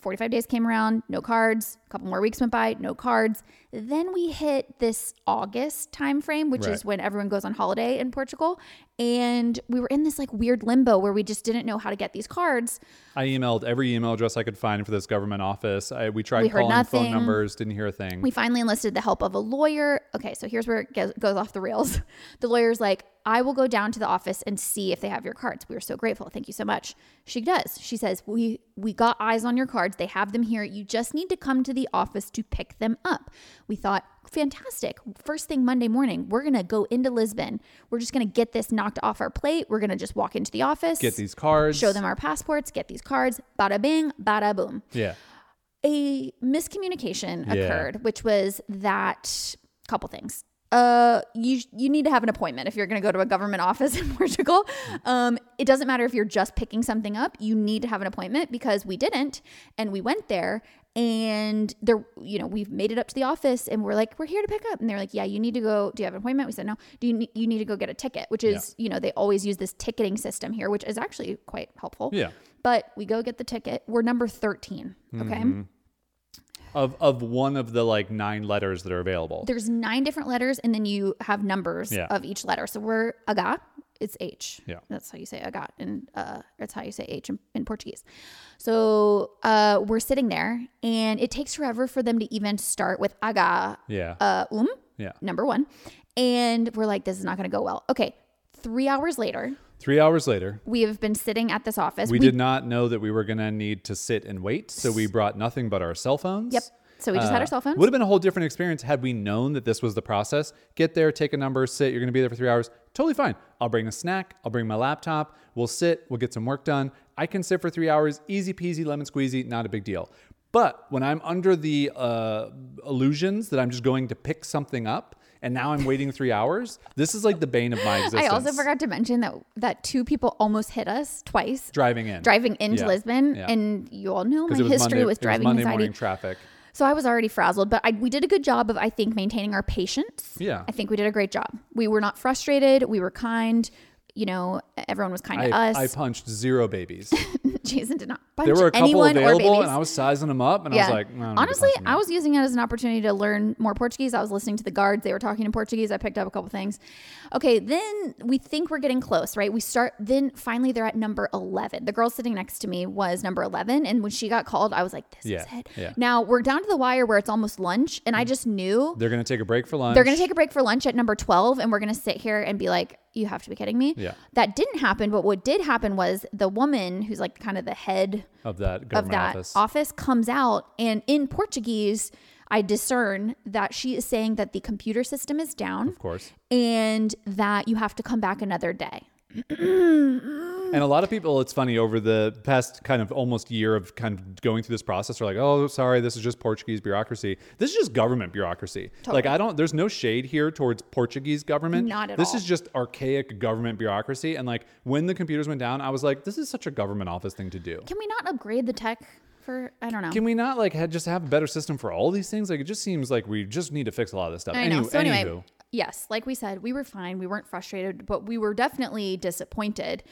45 days came around no cards a couple more weeks went by no cards then we hit this august timeframe, which Right. is when everyone goes on holiday in portugal and we were in this like weird limbo where we just didn't know how to get these cards I emailed every email address I could find for this government office. I, we tried We calling phone numbers, didn't hear a thing. We finally enlisted the help of a lawyer. Okay, so here's where it goes off the rails. The lawyer's like, I will go down to the office and see if they have your cards. We are so grateful. Thank you so much. She does. She says, "We we got eyes on your cards. They have them here. You just need to come to the office to pick them up." We thought, fantastic. First thing Monday morning, we're going to go into Lisbon. We're just going to get this knocked off our plate. We're going to just walk into the office, Get these cards. show them our passports, get these cards, bada bing, bada boom Yeah. a miscommunication Yeah. occurred, which was that couple things. Uh, you you need to have an appointment if you're going to go to a government office in Portugal. Um, it doesn't matter if you're just picking something up. You need to have an appointment because we didn't, and we went there, and there, you know, we've made it up to the office, and we're like, we're here to pick up, and they're like, yeah, you need to go. Do you have an appointment? We said no. Do you ne- you need to go get a ticket? Which is, you know, they always use this ticketing system here, which is actually quite helpful. Yeah. But we go get the ticket. We're number thirteen. Okay. Mm-hmm. Of of one of the like nine letters that are available. there's nine different letters and then you have numbers Yeah. of each letter. So we're aga, it's H. Yeah. That's how you say aga and uh that's how you say H in, in Portuguese. So uh we're sitting there and it takes forever for them to even start with aga yeah. uh um yeah. number 1. And we're like this is not going to go well. Okay. 3 hours later, Three hours later, we have been sitting at this office. we, did not know that we were going to need to sit and wait, so we brought nothing but our cell phones. Yep. So we just had our cell phones. Would have been a whole different experience had we known that this was the process. Get there, take a number, sit. You're going to be there for three hours. Totally fine. I'll bring a snack. I'll bring my laptop. We'll sit. We'll get some work done. I can sit for three hours. Easy peasy, lemon squeezy. Not a big deal. But when I'm under the uh, illusions that I'm just going to pick something up and now I'm waiting three hours, this is like the bane of my existence. I also forgot to mention that that two people almost hit us twice driving in. driving into Yeah. Lisbon, Yeah. and you all know my history Monday, with it driving Monday anxiety. morning traffic. So I was already frazzled, but I, we did a good job of, I think, maintaining our patience. Yeah. I think we did a great job. We were not frustrated. We were kind. You know, everyone was kind I, to us. I punched zero babies. Jason did not punch There were a couple available, and I was sizing them up, and I was like, no, I don't honestly, I was using it as an opportunity to learn more Portuguese. I was listening to the guards; they were talking in Portuguese. I picked up a couple things. Okay, then we think we're getting close, right? We start. Then finally, they're at number eleven. The girl sitting next to me was number eleven, and when she got called, I was like, "This Yeah, is it." yeah. Now we're down to the wire where it's almost lunch, and I mm. just knew They're gonna take a break for lunch. they're going to take a break for lunch at number 12 and we're going to sit here and be like you have to be kidding me Yeah. that didn't happen but what did happen was the woman who's like kind of the head of that of government that office. office comes out and in portuguese i discern that she is saying that the computer system is down of course. and that you have to come back another day And a lot of people, it's funny, over the past kind of almost year of kind of going through this process, are like, oh, sorry, this is just Portuguese bureaucracy. This is just government bureaucracy. Like, I don't, there's no shade here towards Portuguese government. Not at This all. This is just archaic government bureaucracy. And like, when the computers went down, I was like, this is such a government office thing to do. can we not upgrade the tech for i don't know Can we not like just have a better system for all these things? Like, it just seems like we just need to fix a lot of this stuff. I know. Anywho- So anyway, anywho. Yes, like we said, we were fine. We weren't frustrated, but we were definitely disappointed.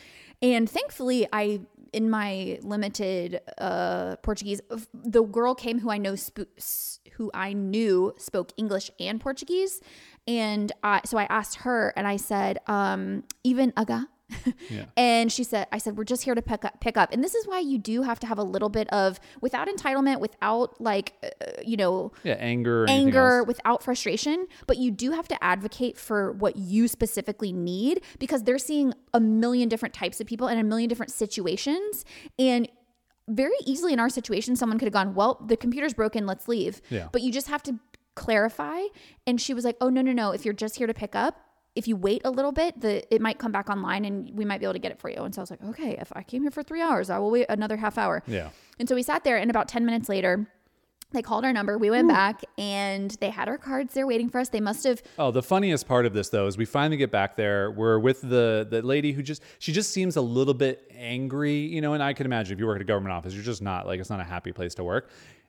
And thankfully, I in my limited uh, Portuguese, the girl came who I know sp- who I knew spoke English and Portuguese, and I, so I asked her, and I said, um, even aga. Yeah. And she said, I said, we're just here to pick up, pick up. And this is why you do have to have a little bit of, without entitlement, without like, uh, you know, yeah, anger, anger without frustration, but you do have to advocate for what you specifically need because they're seeing a million different types of people in a million different situations. And very easily in our situation, someone could have gone, Well, the computer's broken, let's leave. Yeah. But you just have to clarify. And she was like, Oh, no, no, no. If you're just here to pick up, if you wait a little bit, the it might come back online and we might be able to get it for you. And so I was like, okay, if I came here for three hours, I will wait another half hour. Yeah. And so we sat there, and about 10 minutes later, they called our number. We went back, and they had our cards there waiting for us. They must have, Oh, the funniest part of this though is we finally get back there. We're with the the lady who just she just seems a little bit angry, you know. And I can imagine if you work at a government office, you're just not like it's not a happy place to work.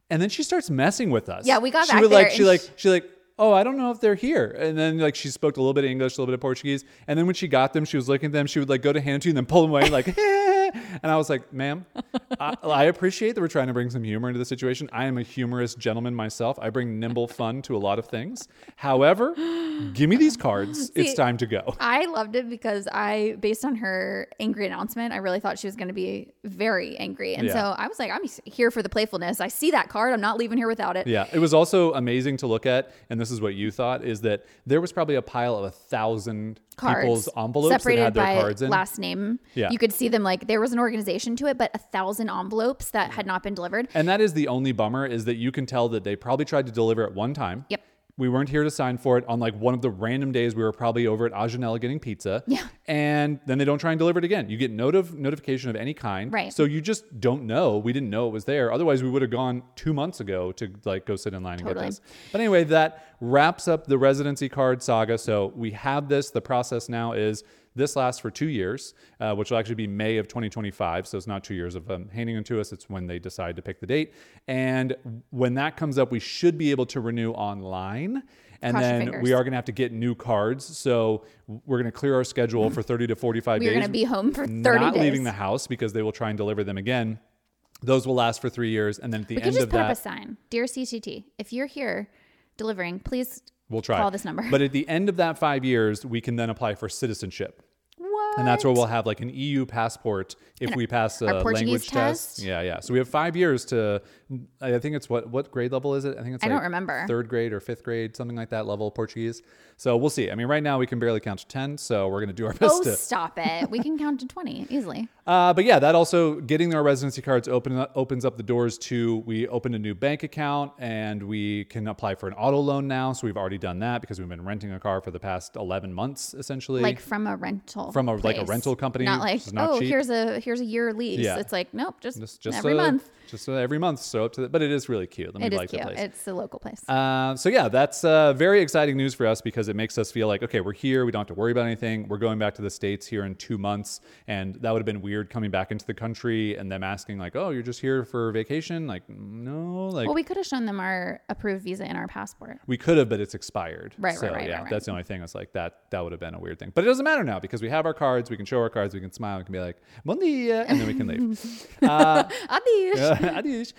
And then she starts messing with us. Yeah, we got she back would there like she and like she like oh I don't know if they're here. And then like she spoke a little bit of English, a little bit of Portuguese. And then when she got them, she was looking at them. She would like go to hand to you and then pull them away like. And I was like, ma'am, I, I appreciate that we're trying to bring some humor into the situation. I am a humorous gentleman myself. I bring nimble fun to a lot of things. However, give me these cards. it's time to go. I loved it because I, based on her angry announcement, I really thought she was going to be very angry. And Yeah. so I was like, I'm here for the playfulness. I see that card. I'm not leaving here without it. Yeah, it was also amazing to look at, and this is what you thought, is that there was probably a pile of a thousand Cards people's envelopes that separated had their by cards in. last name. Yeah. You could see them like there was an organization to it, but a thousand envelopes that had not been delivered. And that is the only bummer is that you can tell that they probably tried to deliver at one time. Yep. We weren't here to sign for it on like one of the random days we were probably over at Ajanella getting pizza. Yeah. And then they don't try and deliver it again. You get notif- notification of any kind. Right. So you just don't know. We didn't know it was there. Otherwise, we would have gone two months ago to like go sit in line and Totally. get this. But anyway, that wraps up the residency card saga. So we have this. The process now is this lasts for two years, uh, which will actually be May of 2025. So it's not two years of um, handing them to us. It's when they decide to pick the date. And when that comes up, we should be able to renew online. And Cross then we are going to have to get new cards. So we're going to clear our schedule for 30 to 45 We're days. going to be home for 30 not days. leaving the house because they will try and deliver them again. Those will last for three years. And then at the we could end just of put up a sign. Dear CTT, if you're here delivering, please we'll try. call this number. But at the end of that five years, we can then apply for citizenship. And that's where we'll have like an EU passport if we pass a language test. test? Yeah, yeah. So we have five years to. I think it's what what grade level is it? I think it's. I like don't remember. Third grade or fifth grade, something like that level Portuguese. So we'll see. I mean, right now we can barely count to ten, so we're gonna do our best Oh, to. stop it. We can count to 20 easily. Uh, but yeah, that also getting our residency cards open up, opens up the doors to we opened a new bank account and we can apply for an auto loan now. So we've already done that because we've been renting a car for the past eleven months essentially. Like from a rental from a like a rental company. Not like oh, cheap. here's a here's a year lease. Yeah. It's like nope, just, just every uh, month. Just uh, every month. So up to the, but it is really cute. Let me It is like cute. the place. It's a local place. Uh, so yeah, that's uh, very exciting news for us because it makes us feel like okay, we're here. We don't have to worry about anything. We're going back to the states here in two months, and that would have been weird coming back into the country and them asking like, oh, you're just here for vacation? Like, no, like well, we could have shown them our approved visa and our passport. we could have, but it's expired. Right, so, right, right, Yeah, right, right. that's the only thing. I was like, that that would have been a weird thing, but it doesn't matter now because we have our cards. We can show our cards. We can smile. We can be like, "Bon dia," and then we can leave. uh, Adios. Uh, adios.